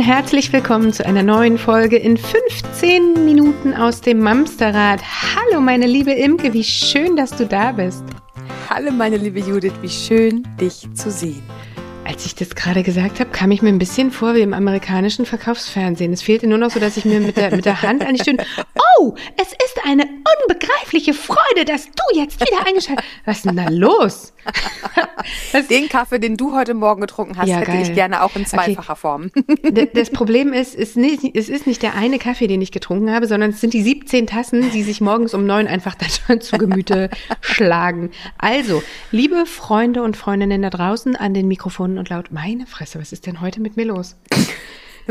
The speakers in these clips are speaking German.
Und herzlich willkommen zu einer neuen Folge in 15 Minuten aus dem Mamsterrad. Hallo meine liebe Imke, wie schön, dass du da bist. Hallo meine liebe Judith, wie schön dich zu sehen. Als ich das gerade gesagt habe, kam ich mir ein bisschen vor wie im amerikanischen Verkaufsfernsehen. Es fehlte nur noch so, dass ich mir mit der, mit der Hand an die Stirn, oh, es ist eine unbegreifliche Freude, dass du jetzt wieder eingeschaltet Was ist denn da los? den Kaffee, den du heute Morgen getrunken hast, ja, hätte geil. ich gerne auch in zweifacher okay. Form. Das Problem ist, ist nicht, es ist nicht der eine Kaffee, den ich getrunken habe, sondern es sind die 17 Tassen, die sich morgens um neun einfach da zu Gemüte schlagen. Also, liebe Freunde und Freundinnen da draußen an den Mikrofonen und laut, meine Fresse, was ist denn heute mit mir los?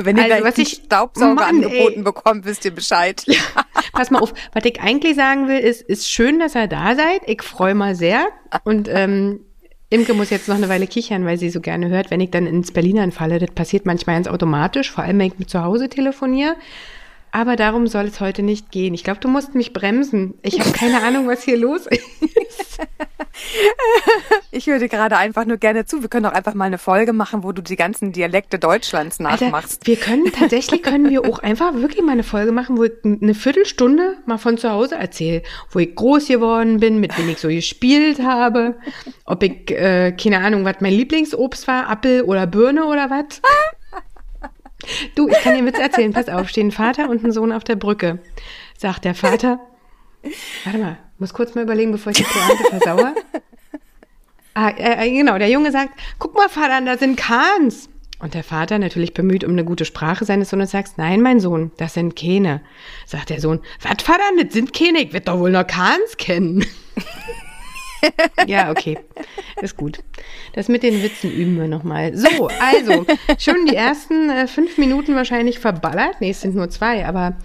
Wenn ihr also, was ich Staubsauger Mann, angeboten ey. bekommt, wisst ihr Bescheid. Ja, pass mal auf, was ich eigentlich sagen will, ist, ist schön, dass ihr da seid. Ich freue mal sehr. Und ähm, Imke muss jetzt noch eine Weile kichern, weil sie so gerne hört, wenn ich dann ins Berliner anfalle. Das passiert manchmal ganz automatisch, vor allem wenn ich mit zu Hause telefoniere. Aber darum soll es heute nicht gehen. Ich glaube, du musst mich bremsen. Ich habe keine Ahnung, was hier los ist. Ich würde gerade einfach nur gerne zu. Wir können doch einfach mal eine Folge machen, wo du die ganzen Dialekte Deutschlands nachmachst. Alter, wir können tatsächlich können wir auch einfach wirklich mal eine Folge machen, wo ich eine Viertelstunde mal von zu Hause erzähle, wo ich groß geworden bin, mit wem ich so gespielt habe, ob ich äh, keine Ahnung, was mein Lieblingsobst war, Apfel oder Birne oder was. Du, ich kann dir Witz erzählen. Pass auf, stehen Vater und ein Sohn auf der Brücke. Sagt der Vater, warte mal, muss kurz mal überlegen, bevor ich die Pointe versauere. Ah, äh, äh, genau, der Junge sagt, guck mal, Vater, da sind Kahns. Und der Vater, natürlich bemüht um eine gute Sprache seines Sohnes, sagt, nein, mein Sohn, das sind Kähne. Sagt der Sohn, was, Vater, das sind Kähne, ich wird doch wohl noch Kahns kennen. ja, okay. Ist gut. Das mit den Witzen üben wir nochmal. So, also, schon die ersten äh, fünf Minuten wahrscheinlich verballert. Nee, es sind nur zwei, aber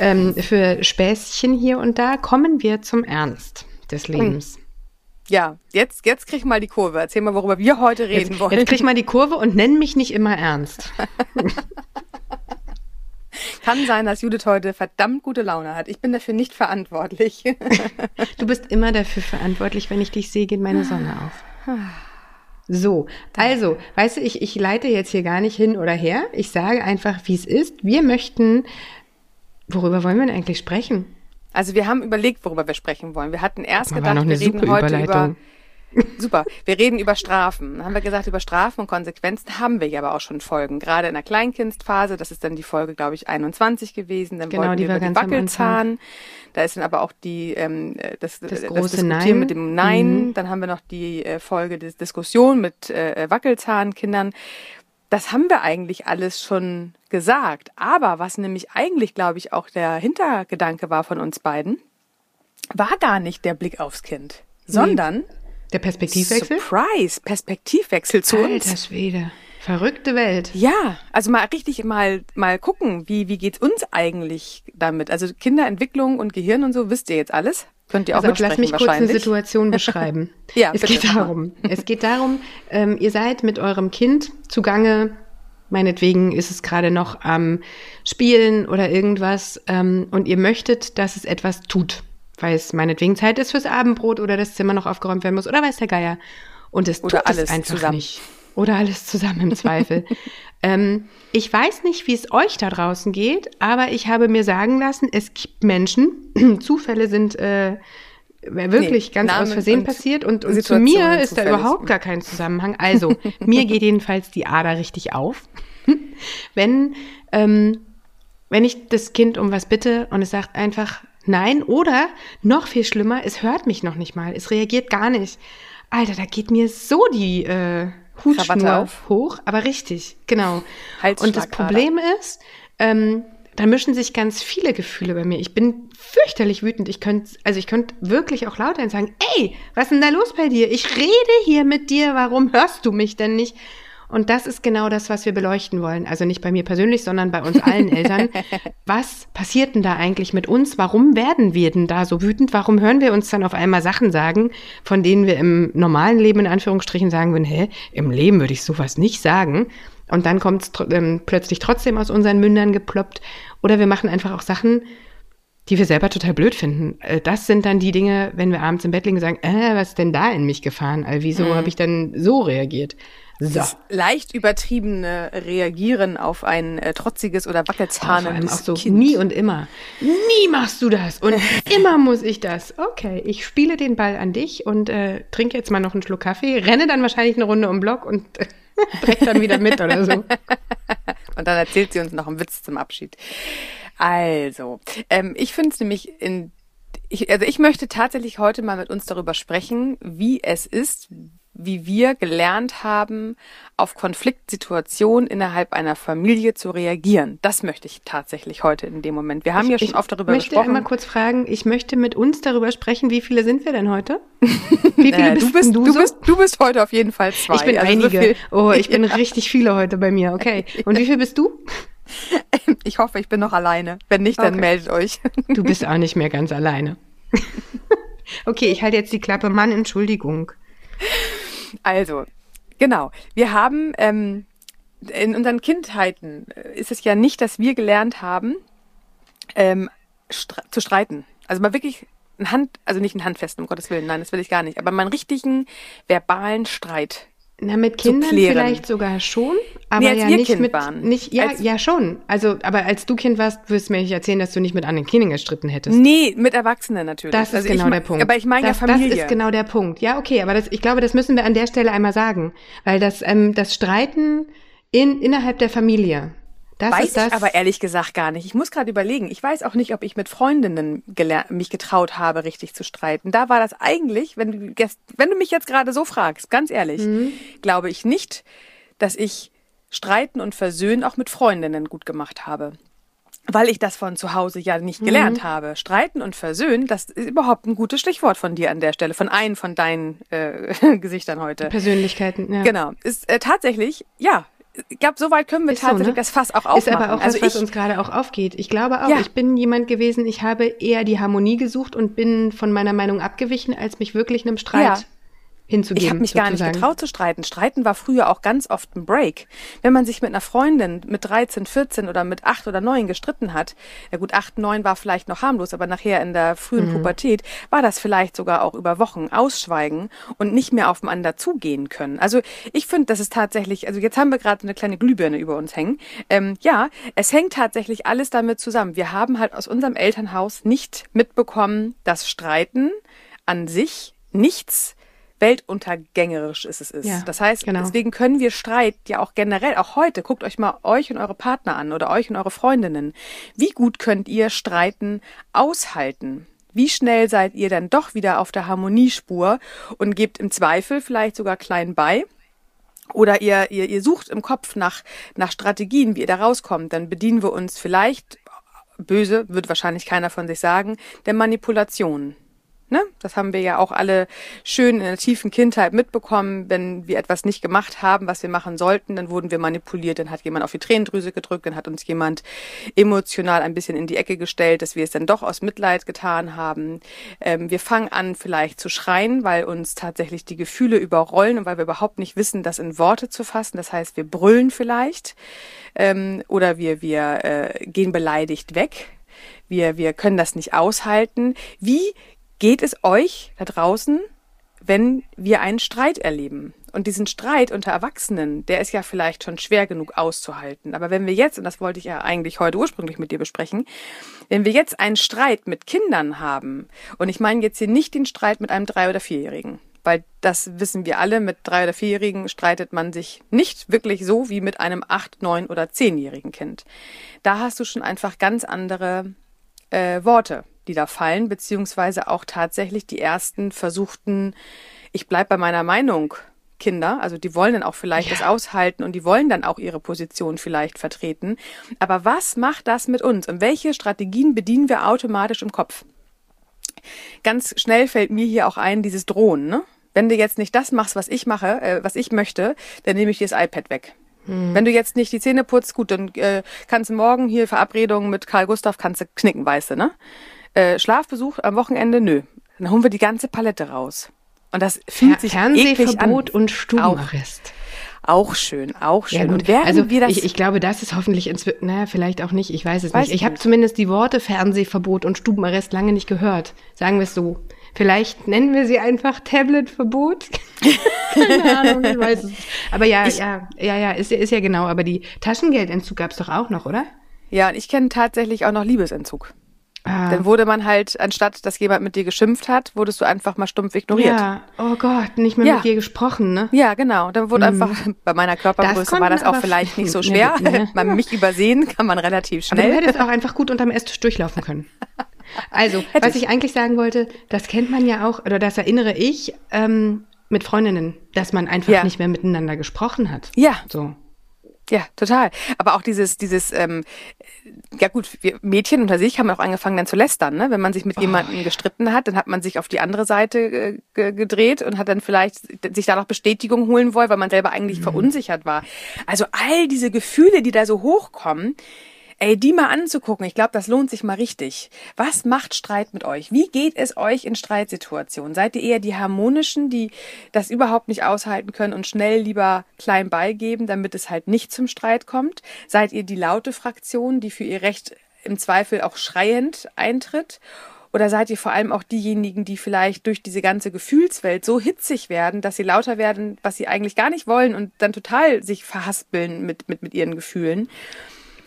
ähm, für Späßchen hier und da kommen wir zum Ernst des Lebens. Ja, jetzt, jetzt krieg mal die Kurve. Erzähl mal, worüber wir heute reden jetzt, wollen. Jetzt krieg mal die Kurve und nenn mich nicht immer ernst. Kann sein, dass Judith heute verdammt gute Laune hat. Ich bin dafür nicht verantwortlich. du bist immer dafür verantwortlich. Wenn ich dich sehe, geht meine Sonne auf. So, also, weißt du, ich, ich leite jetzt hier gar nicht hin oder her. Ich sage einfach, wie es ist. Wir möchten, worüber wollen wir denn eigentlich sprechen? Also wir haben überlegt, worüber wir sprechen wollen. Wir hatten erst gedacht, wir reden heute über Super. Wir reden über Strafen. Dann haben wir gesagt, über Strafen und Konsequenzen haben wir ja aber auch schon Folgen. Gerade in der Kleinkindsphase, das ist dann die Folge, glaube ich, 21 gewesen. Dann genau, wollten wir über den Wackelzahn. Da ist dann aber auch die ähm, das, das, große das Nein. mit dem Nein. Mhm. Dann haben wir noch die äh, Folge der Diskussion mit äh, Wackelzahnkindern. Das haben wir eigentlich alles schon gesagt. Aber was nämlich eigentlich, glaube ich, auch der Hintergedanke war von uns beiden, war gar nicht der Blick aufs Kind, sondern der Perspektivwechsel? Surprise, Perspektivwechsel zu Alter uns. Alter Schwede. Verrückte Welt. Ja, also mal richtig mal mal gucken, wie wie geht's uns eigentlich damit? Also Kinderentwicklung und Gehirn und so wisst ihr jetzt alles? Könnt ihr auch also, lass mich kurz eine Situation beschreiben. ja, es geht darum. Es geht darum, ähm, ihr seid mit eurem Kind zugange. Meinetwegen ist es gerade noch am Spielen oder irgendwas ähm, und ihr möchtet, dass es etwas tut weil es meinetwegen Zeit ist fürs Abendbrot oder das Zimmer noch aufgeräumt werden muss oder weiß der Geier. Und es oder tut alles es einfach zusammen. nicht. Oder alles zusammen im Zweifel. ähm, ich weiß nicht, wie es euch da draußen geht, aber ich habe mir sagen lassen, es gibt Menschen, Zufälle sind äh, wirklich nee, ganz Namen aus Versehen und passiert und, und zu mir ist da überhaupt gar kein Zusammenhang. Also, mir geht jedenfalls die Ader richtig auf. wenn, ähm, wenn ich das Kind um was bitte und es sagt einfach, Nein, oder noch viel schlimmer, es hört mich noch nicht mal. Es reagiert gar nicht. Alter, da geht mir so die äh, Hutschnur hoch, aber richtig, genau. Und das Problem ist, ähm, da mischen sich ganz viele Gefühle bei mir. Ich bin fürchterlich wütend. Ich könnte, also ich könnte wirklich auch lauter sagen, ey, was ist denn da los bei dir? Ich rede hier mit dir, warum hörst du mich denn nicht? Und das ist genau das, was wir beleuchten wollen. Also nicht bei mir persönlich, sondern bei uns allen Eltern. Was passiert denn da eigentlich mit uns? Warum werden wir denn da so wütend? Warum hören wir uns dann auf einmal Sachen sagen, von denen wir im normalen Leben in Anführungsstrichen sagen würden, hä, im Leben würde ich sowas nicht sagen. Und dann kommt es ähm, plötzlich trotzdem aus unseren Mündern geploppt. Oder wir machen einfach auch Sachen, die wir selber total blöd finden. Äh, das sind dann die Dinge, wenn wir abends im Bett liegen und sagen, äh, was ist denn da in mich gefahren? Also wieso mhm. habe ich dann so reagiert? So. Das leicht übertriebene Reagieren auf ein äh, trotziges oder wackelzahnendes auch so kind. Nie und immer. Nie machst du das und immer muss ich das. Okay, ich spiele den Ball an dich und äh, trinke jetzt mal noch einen Schluck Kaffee, renne dann wahrscheinlich eine Runde um Block und äh, drehe dann wieder mit oder so. und dann erzählt sie uns noch einen Witz zum Abschied. Also, ähm, ich finde es nämlich in ich, also ich möchte tatsächlich heute mal mit uns darüber sprechen, wie es ist, wie wir gelernt haben, auf Konfliktsituationen innerhalb einer Familie zu reagieren. Das möchte ich tatsächlich heute in dem Moment. Wir haben ich, ja schon oft darüber gesprochen. Ich möchte einmal kurz fragen, ich möchte mit uns darüber sprechen, wie viele sind wir denn heute? Wie viele bist du? Bist, du, so? bist, du bist heute auf jeden Fall zwei. Ich bin also einige. So oh, ich bin ja. richtig viele heute bei mir. Okay. Und wie viel bist du? Ich hoffe, ich bin noch alleine. Wenn nicht, dann okay. meldet euch. Du bist auch nicht mehr ganz alleine. Okay, ich halte jetzt die Klappe. Mann, Entschuldigung. Also, genau. Wir haben ähm, in unseren Kindheiten äh, ist es ja nicht, dass wir gelernt haben, ähm, stre zu streiten. Also mal wirklich ein Hand, also nicht ein Handfesten, um Gottes Willen, nein, das will ich gar nicht, aber mal einen richtigen verbalen Streit na, mit Kindern vielleicht sogar schon, aber nee, ja nicht kind mit, waren. nicht, ja, als, ja schon. Also, aber als du Kind warst, wirst du mir nicht erzählen, dass du nicht mit anderen Kindern gestritten hättest. Nee, mit Erwachsenen natürlich. Das ist also genau ich, der Punkt. Aber ich meine ja Familie. Das ist genau der Punkt. Ja, okay, aber das, ich glaube, das müssen wir an der Stelle einmal sagen, weil das, ähm, das Streiten in, innerhalb der Familie, das weiß ich aber ehrlich gesagt gar nicht. Ich muss gerade überlegen. Ich weiß auch nicht, ob ich mit Freundinnen mich getraut habe, richtig zu streiten. Da war das eigentlich, wenn du, wenn du mich jetzt gerade so fragst, ganz ehrlich, mhm. glaube ich nicht, dass ich Streiten und Versöhnen auch mit Freundinnen gut gemacht habe. Weil ich das von zu Hause ja nicht gelernt mhm. habe. Streiten und Versöhnen, das ist überhaupt ein gutes Stichwort von dir an der Stelle, von einem von deinen äh, Gesichtern heute. Persönlichkeiten, ja. Genau. Ist äh, tatsächlich, ja, ich glaube, so weit können wir ist tatsächlich so, ne? das Fass auch aufmachen. Ist aber auch also was, was uns gerade auch aufgeht. Ich glaube auch, ja. ich bin jemand gewesen, ich habe eher die Harmonie gesucht und bin von meiner Meinung abgewichen, als mich wirklich einem Streit ja hinzugeben. Ich habe mich sozusagen. gar nicht getraut zu streiten. Streiten war früher auch ganz oft ein Break. Wenn man sich mit einer Freundin mit 13, 14 oder mit 8 oder 9 gestritten hat, ja gut, 8, 9 war vielleicht noch harmlos, aber nachher in der frühen mhm. Pubertät war das vielleicht sogar auch über Wochen ausschweigen und nicht mehr aufeinander zugehen können. Also ich finde, das ist tatsächlich, also jetzt haben wir gerade eine kleine Glühbirne über uns hängen. Ähm, ja, es hängt tatsächlich alles damit zusammen. Wir haben halt aus unserem Elternhaus nicht mitbekommen, dass Streiten an sich nichts weltuntergängerisch ist es ist. Ja, das heißt, genau. deswegen können wir Streit ja auch generell, auch heute, guckt euch mal euch und eure Partner an oder euch und eure Freundinnen. Wie gut könnt ihr Streiten aushalten? Wie schnell seid ihr dann doch wieder auf der Harmoniespur und gebt im Zweifel vielleicht sogar klein bei? Oder ihr, ihr, ihr sucht im Kopf nach, nach Strategien, wie ihr da rauskommt, dann bedienen wir uns vielleicht, böse, wird wahrscheinlich keiner von sich sagen, der Manipulation. Ne? Das haben wir ja auch alle schön in der tiefen Kindheit mitbekommen. Wenn wir etwas nicht gemacht haben, was wir machen sollten, dann wurden wir manipuliert, dann hat jemand auf die Tränendrüse gedrückt, dann hat uns jemand emotional ein bisschen in die Ecke gestellt, dass wir es dann doch aus Mitleid getan haben. Ähm, wir fangen an vielleicht zu schreien, weil uns tatsächlich die Gefühle überrollen und weil wir überhaupt nicht wissen, das in Worte zu fassen. Das heißt, wir brüllen vielleicht ähm, oder wir, wir äh, gehen beleidigt weg. Wir, wir können das nicht aushalten. Wie geht es euch da draußen, wenn wir einen Streit erleben? Und diesen Streit unter Erwachsenen, der ist ja vielleicht schon schwer genug auszuhalten. Aber wenn wir jetzt, und das wollte ich ja eigentlich heute ursprünglich mit dir besprechen, wenn wir jetzt einen Streit mit Kindern haben, und ich meine jetzt hier nicht den Streit mit einem Drei- oder Vierjährigen, weil das wissen wir alle, mit Drei- oder Vierjährigen streitet man sich nicht wirklich so wie mit einem Acht-, Neun- oder Zehnjährigen Kind. Da hast du schon einfach ganz andere äh, Worte, die da fallen, beziehungsweise auch tatsächlich die ersten versuchten, ich bleib bei meiner Meinung, Kinder, also die wollen dann auch vielleicht ja. das aushalten und die wollen dann auch ihre Position vielleicht vertreten. Aber was macht das mit uns und welche Strategien bedienen wir automatisch im Kopf? Ganz schnell fällt mir hier auch ein, dieses Drohen, ne? Wenn du jetzt nicht das machst, was ich mache, äh, was ich möchte, dann nehme ich dir das iPad weg. Hm. Wenn du jetzt nicht die Zähne putzt, gut, dann äh, kannst du morgen hier Verabredungen mit Karl Gustav, kannst du knicken, weißt du, ne? Äh, Schlafbesuch am Wochenende, nö. Dann holen wir die ganze Palette raus. Und das fühlt sich Fernsehverbot und Stubenarrest. Auch schön, auch schön. Ja, und also wir das ich, ich glaube, das ist hoffentlich inzwischen, naja, vielleicht auch nicht, ich weiß es weiß nicht. Ich habe zumindest die Worte Fernsehverbot und Stubenarrest lange nicht gehört. Sagen wir es so. Vielleicht nennen wir sie einfach Tabletverbot. Keine Ahnung, ich weiß es nicht. Aber ja, ich, ja, ja, ja, ist, ist ja genau. Aber die Taschengeldentzug gab es doch auch noch, oder? Ja, und ich kenne tatsächlich auch noch Liebesentzug. Ah. Dann wurde man halt, anstatt dass jemand mit dir geschimpft hat, wurdest du einfach mal stumpf ignoriert. Ja, oh Gott, nicht mehr ja. mit dir gesprochen, ne? Ja, genau. Dann wurde mhm. einfach, bei meiner Körpergröße war das auch vielleicht nicht so schwer. Ne? man mich übersehen kann man relativ schnell. Aber du hättest auch einfach gut unterm Esstisch durchlaufen können. Also, Hätte was ich. ich eigentlich sagen wollte, das kennt man ja auch, oder das erinnere ich ähm, mit Freundinnen, dass man einfach ja. nicht mehr miteinander gesprochen hat. Ja. So. Ja, total. Aber auch dieses, dieses, ähm, ja gut, wir Mädchen unter sich haben auch angefangen dann zu lästern, ne? Wenn man sich mit oh, jemandem gestritten hat, dann hat man sich auf die andere Seite äh, gedreht und hat dann vielleicht sich da noch Bestätigung holen wollen, weil man selber eigentlich mhm. verunsichert war. Also all diese Gefühle, die da so hochkommen, Ey, die mal anzugucken, ich glaube, das lohnt sich mal richtig. Was macht Streit mit euch? Wie geht es euch in Streitsituationen? Seid ihr eher die harmonischen, die das überhaupt nicht aushalten können und schnell lieber klein beigeben, damit es halt nicht zum Streit kommt? Seid ihr die laute Fraktion, die für ihr Recht im Zweifel auch schreiend eintritt? Oder seid ihr vor allem auch diejenigen, die vielleicht durch diese ganze Gefühlswelt so hitzig werden, dass sie lauter werden, was sie eigentlich gar nicht wollen und dann total sich verhaspeln mit, mit, mit ihren Gefühlen?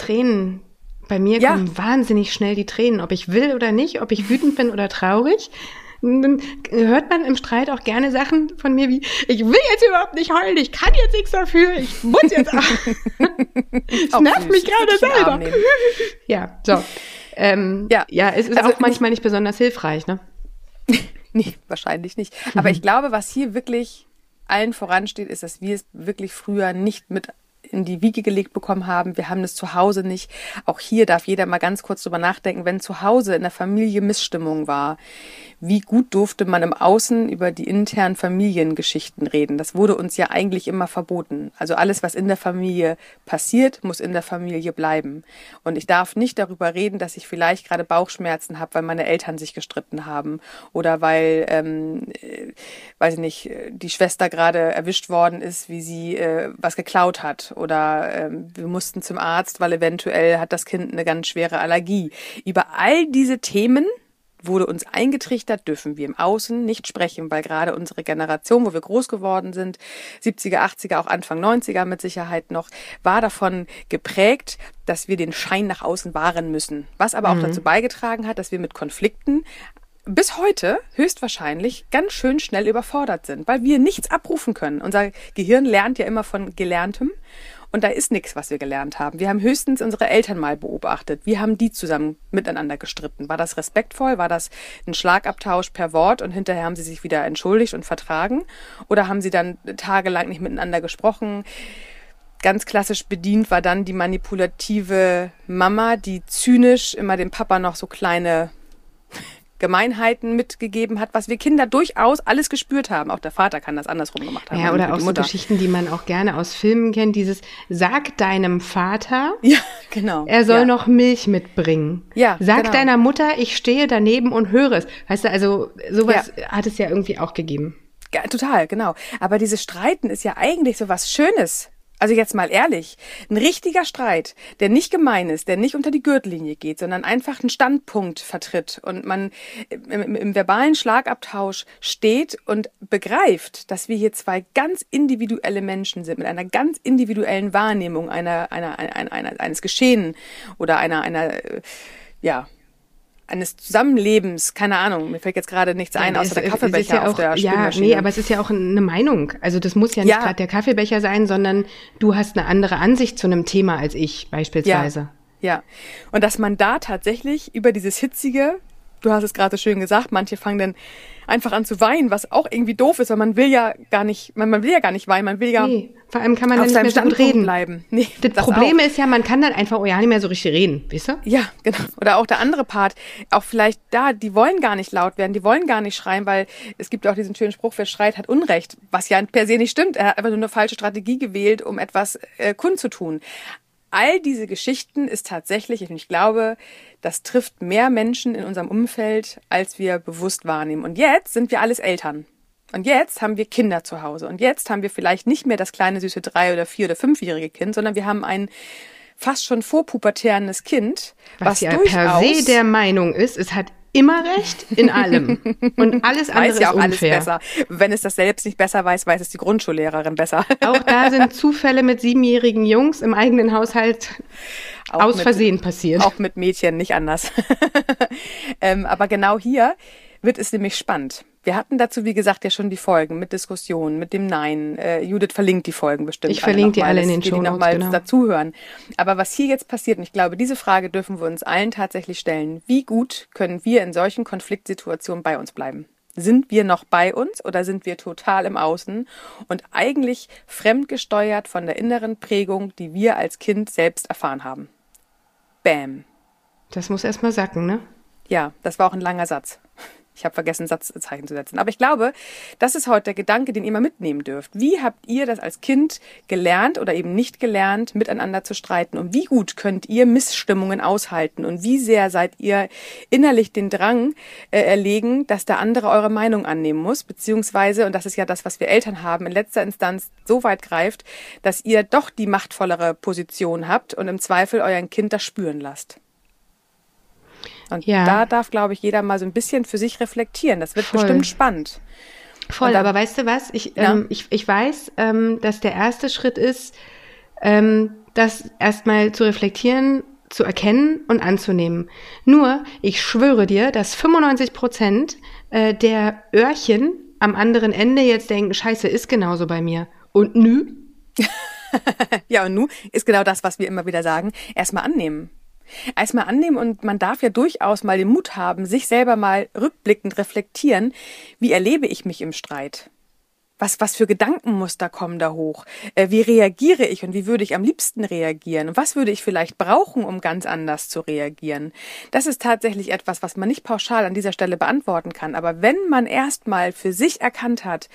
Tränen. Bei mir ja. kommen wahnsinnig schnell die Tränen, ob ich will oder nicht, ob ich wütend bin oder traurig. Dann hört man im Streit auch gerne Sachen von mir wie, ich will jetzt überhaupt nicht heulen, ich kann jetzt nichts dafür, ich muss jetzt auch. es nervt mich gerade selber. ja, so. Ähm, ja. ja, es ist also auch manchmal nicht besonders hilfreich, ne? nee, wahrscheinlich nicht. Aber ich glaube, was hier wirklich allen voransteht, ist, dass wir es wirklich früher nicht mit in die Wiege gelegt bekommen haben. Wir haben das zu Hause nicht. Auch hier darf jeder mal ganz kurz drüber nachdenken, wenn zu Hause in der Familie Missstimmung war. Wie gut durfte man im Außen über die internen Familiengeschichten reden? Das wurde uns ja eigentlich immer verboten. Also alles, was in der Familie passiert, muss in der Familie bleiben. Und ich darf nicht darüber reden, dass ich vielleicht gerade Bauchschmerzen habe, weil meine Eltern sich gestritten haben oder weil, ähm, äh, weiß ich nicht, die Schwester gerade erwischt worden ist, wie sie äh, was geklaut hat oder ähm, wir mussten zum Arzt, weil eventuell hat das Kind eine ganz schwere Allergie. Über all diese Themen wurde uns eingetrichtert, dürfen wir im Außen nicht sprechen, weil gerade unsere Generation, wo wir groß geworden sind, 70er, 80er, auch Anfang 90er mit Sicherheit noch, war davon geprägt, dass wir den Schein nach außen wahren müssen. Was aber auch mhm. dazu beigetragen hat, dass wir mit Konflikten bis heute höchstwahrscheinlich ganz schön schnell überfordert sind, weil wir nichts abrufen können. Unser Gehirn lernt ja immer von Gelerntem und da ist nichts, was wir gelernt haben. Wir haben höchstens unsere Eltern mal beobachtet. Wie haben die zusammen miteinander gestritten? War das respektvoll? War das ein Schlagabtausch per Wort und hinterher haben sie sich wieder entschuldigt und vertragen? Oder haben sie dann tagelang nicht miteinander gesprochen? Ganz klassisch bedient war dann die manipulative Mama, die zynisch immer dem Papa noch so kleine Gemeinheiten mitgegeben hat, was wir Kinder durchaus alles gespürt haben. Auch der Vater kann das andersrum gemacht haben. Ja, oder auch so Geschichten, die man auch gerne aus Filmen kennt. Dieses, sag deinem Vater, ja, genau, er soll ja. noch Milch mitbringen. Ja, sag genau. deiner Mutter, ich stehe daneben und höre es. Weißt du, also sowas ja. hat es ja irgendwie auch gegeben. Ja, total, genau. Aber dieses Streiten ist ja eigentlich so was Schönes. Also jetzt mal ehrlich, ein richtiger Streit, der nicht gemein ist, der nicht unter die Gürtellinie geht, sondern einfach einen Standpunkt vertritt und man im, im, verbalen Schlagabtausch steht und begreift, dass wir hier zwei ganz individuelle Menschen sind mit einer ganz individuellen Wahrnehmung einer, einer, einer, einer eines Geschehen oder einer, einer, äh, ja, eines Zusammenlebens, keine Ahnung, mir fällt jetzt gerade nichts ein, außer der Kaffeebecher ja auch, auf der Ja, nee, aber es ist ja auch eine Meinung. Also das muss ja nicht ja. gerade der Kaffeebecher sein, sondern du hast eine andere Ansicht zu einem Thema als ich beispielsweise. Ja, ja. Und dass man da tatsächlich über dieses hitzige, du hast es gerade schön gesagt, manche fangen dann einfach an zu weinen, was auch irgendwie doof ist, weil man will ja gar nicht, man, man will ja gar nicht weinen, man will ja nee, vor allem kann man dann nicht mehr so gut reden. bleiben. Nee, das, das Problem auch. ist ja, man kann dann einfach oh ja nicht mehr so richtig reden, weißt du? Ja, genau. Oder auch der andere Part, auch vielleicht da, die wollen gar nicht laut werden, die wollen gar nicht schreien, weil es gibt auch diesen schönen Spruch, wer schreit, hat Unrecht, was ja per se nicht stimmt. Er hat einfach nur eine falsche Strategie gewählt, um etwas äh, kundzutun all diese Geschichten ist tatsächlich, und ich glaube, das trifft mehr Menschen in unserem Umfeld, als wir bewusst wahrnehmen. Und jetzt sind wir alles Eltern. Und jetzt haben wir Kinder zu Hause. Und jetzt haben wir vielleicht nicht mehr das kleine süße drei- oder vier- oder fünfjährige Kind, sondern wir haben ein fast schon vorpubertäres Kind, was, was ja per se der Meinung ist, es hat immer recht in allem. Und alles andere weiß ja auch ist unfair. alles besser. Wenn es das selbst nicht besser weiß, weiß es die Grundschullehrerin besser. Auch da sind Zufälle mit siebenjährigen Jungs im eigenen Haushalt auch aus mit, Versehen passiert. Auch mit Mädchen, nicht anders. ähm, aber genau hier wird es nämlich spannend. Wir hatten dazu, wie gesagt, ja schon die Folgen mit Diskussionen, mit dem Nein. Äh, Judith verlinkt die Folgen bestimmt. Ich verlinke die alle in den Show die nochmal genau. dazuhören. Aber was hier jetzt passiert, und ich glaube, diese Frage dürfen wir uns allen tatsächlich stellen. Wie gut können wir in solchen Konfliktsituationen bei uns bleiben? Sind wir noch bei uns oder sind wir total im Außen und eigentlich fremdgesteuert von der inneren Prägung, die wir als Kind selbst erfahren haben? Bam. Das muss erstmal sacken, ne? Ja, das war auch ein langer Satz. Ich habe vergessen, Satzzeichen zu setzen. Aber ich glaube, das ist heute der Gedanke, den ihr mal mitnehmen dürft. Wie habt ihr das als Kind gelernt oder eben nicht gelernt, miteinander zu streiten? Und wie gut könnt ihr Missstimmungen aushalten? Und wie sehr seid ihr innerlich den Drang äh, erlegen, dass der andere eure Meinung annehmen muss? Beziehungsweise, und das ist ja das, was wir Eltern haben, in letzter Instanz so weit greift, dass ihr doch die machtvollere Position habt und im Zweifel euren Kind das spüren lasst. Und ja. da darf, glaube ich, jeder mal so ein bisschen für sich reflektieren. Das wird Voll. bestimmt spannend. Voll, dann, aber weißt du was? Ich, ja. ähm, ich, ich weiß, ähm, dass der erste Schritt ist, ähm, das erstmal zu reflektieren, zu erkennen und anzunehmen. Nur, ich schwöre dir, dass 95 Prozent äh, der Öhrchen am anderen Ende jetzt denken, scheiße, ist genauso bei mir. Und nü? ja, und nu ist genau das, was wir immer wieder sagen. Erstmal annehmen erstmal annehmen und man darf ja durchaus mal den Mut haben, sich selber mal rückblickend reflektieren, wie erlebe ich mich im Streit? Was, was für Gedankenmuster kommen da hoch? Äh, wie reagiere ich und wie würde ich am liebsten reagieren? Und was würde ich vielleicht brauchen, um ganz anders zu reagieren? Das ist tatsächlich etwas, was man nicht pauschal an dieser Stelle beantworten kann. Aber wenn man erstmal für sich erkannt hat,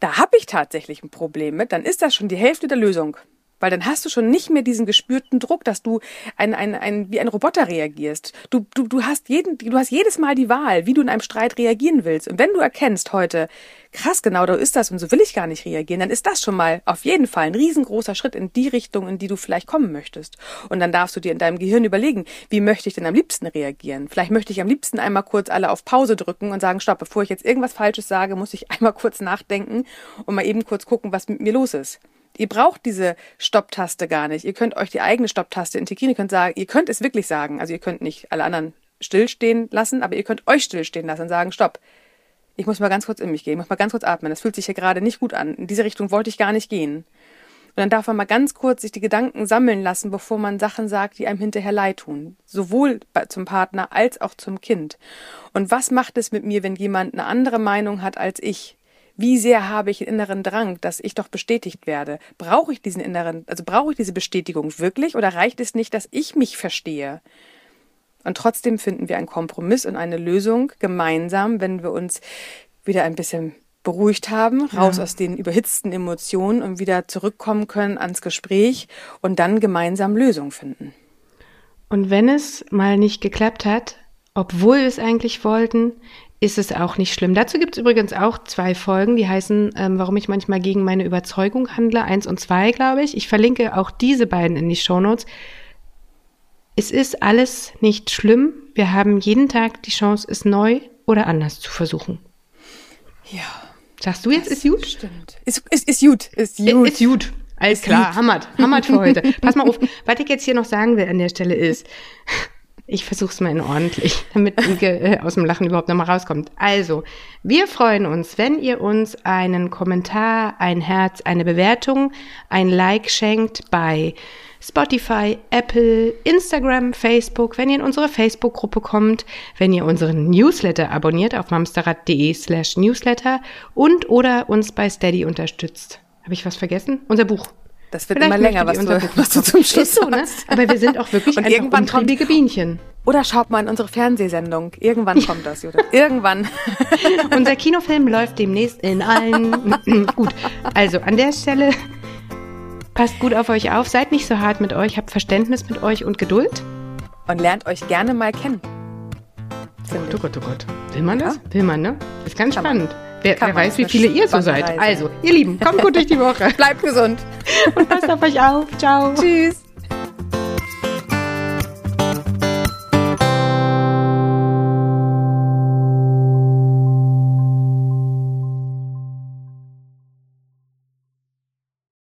da habe ich tatsächlich ein Problem mit, dann ist das schon die Hälfte der Lösung. Weil dann hast du schon nicht mehr diesen gespürten Druck, dass du ein, ein, ein, wie ein Roboter reagierst. Du, du, du, hast jeden, du hast jedes Mal die Wahl, wie du in einem Streit reagieren willst. Und wenn du erkennst heute, krass, genau, da ist das und so will ich gar nicht reagieren, dann ist das schon mal auf jeden Fall ein riesengroßer Schritt in die Richtung, in die du vielleicht kommen möchtest. Und dann darfst du dir in deinem Gehirn überlegen, wie möchte ich denn am liebsten reagieren? Vielleicht möchte ich am liebsten einmal kurz alle auf Pause drücken und sagen, stopp, bevor ich jetzt irgendwas Falsches sage, muss ich einmal kurz nachdenken und mal eben kurz gucken, was mit mir los ist. Ihr braucht diese Stopptaste gar nicht. Ihr könnt euch die eigene Stopptaste integrieren. Ihr könnt sagen, ihr könnt es wirklich sagen. Also ihr könnt nicht alle anderen stillstehen lassen, aber ihr könnt euch stillstehen lassen und sagen, stopp. Ich muss mal ganz kurz in mich gehen, ich muss mal ganz kurz atmen. Das fühlt sich hier gerade nicht gut an. In diese Richtung wollte ich gar nicht gehen. Und dann darf man mal ganz kurz sich die Gedanken sammeln lassen, bevor man Sachen sagt, die einem hinterher leid tun. Sowohl zum Partner als auch zum Kind. Und was macht es mit mir, wenn jemand eine andere Meinung hat als ich? Wie sehr habe ich inneren Drang, dass ich doch bestätigt werde? Brauche ich diesen inneren, also brauche ich diese Bestätigung wirklich oder reicht es nicht, dass ich mich verstehe? Und trotzdem finden wir einen Kompromiss und eine Lösung gemeinsam, wenn wir uns wieder ein bisschen beruhigt haben, raus ja. aus den überhitzten Emotionen und wieder zurückkommen können ans Gespräch und dann gemeinsam Lösungen finden. Und wenn es mal nicht geklappt hat, obwohl wir es eigentlich wollten, ist es auch nicht schlimm. Dazu gibt es übrigens auch zwei Folgen, die heißen, ähm, warum ich manchmal gegen meine Überzeugung handle, eins und zwei, glaube ich. Ich verlinke auch diese beiden in die Shownotes. Es ist alles nicht schlimm. Wir haben jeden Tag die Chance, es neu oder anders zu versuchen. Ja. Sagst du jetzt, ist gut? Stimmt. Ist, ist, ist gut. Ist gut. Ist gut. Alles klar, hammert. Hammert für heute. Pass mal auf, was ich jetzt hier noch sagen will an der Stelle ist, ich versuche es mal in ordentlich, damit äh, aus dem Lachen überhaupt nochmal rauskommt. Also, wir freuen uns, wenn ihr uns einen Kommentar, ein Herz, eine Bewertung, ein Like schenkt bei Spotify, Apple, Instagram, Facebook, wenn ihr in unsere Facebook-Gruppe kommt, wenn ihr unseren Newsletter abonniert auf mamsterrad.de slash newsletter und oder uns bei Steady unterstützt. Habe ich was vergessen? Unser Buch. Das wird Vielleicht immer länger, was du, was du zum Schluss ist so, ne? Aber wir sind auch wirklich Und irgendwann kommt Bienchen. Oder schaut mal in unsere Fernsehsendung. Irgendwann kommt das, Judith. Irgendwann. Unser Kinofilm läuft demnächst in allen. gut. Also an der Stelle passt gut auf euch auf, seid nicht so hart mit euch, habt Verständnis mit euch und Geduld. Und lernt euch gerne mal kennen. Oh Gott, oh Gott, oh Gott. Will man das? Ja? Will man, ne? Ist ganz Kann spannend. Man. Wer, wer weiß, wie viele ihr so seid. Also, ihr Lieben, kommt gut durch die Woche. Bleibt gesund. Und passt auf euch auf. Ciao. Tschüss.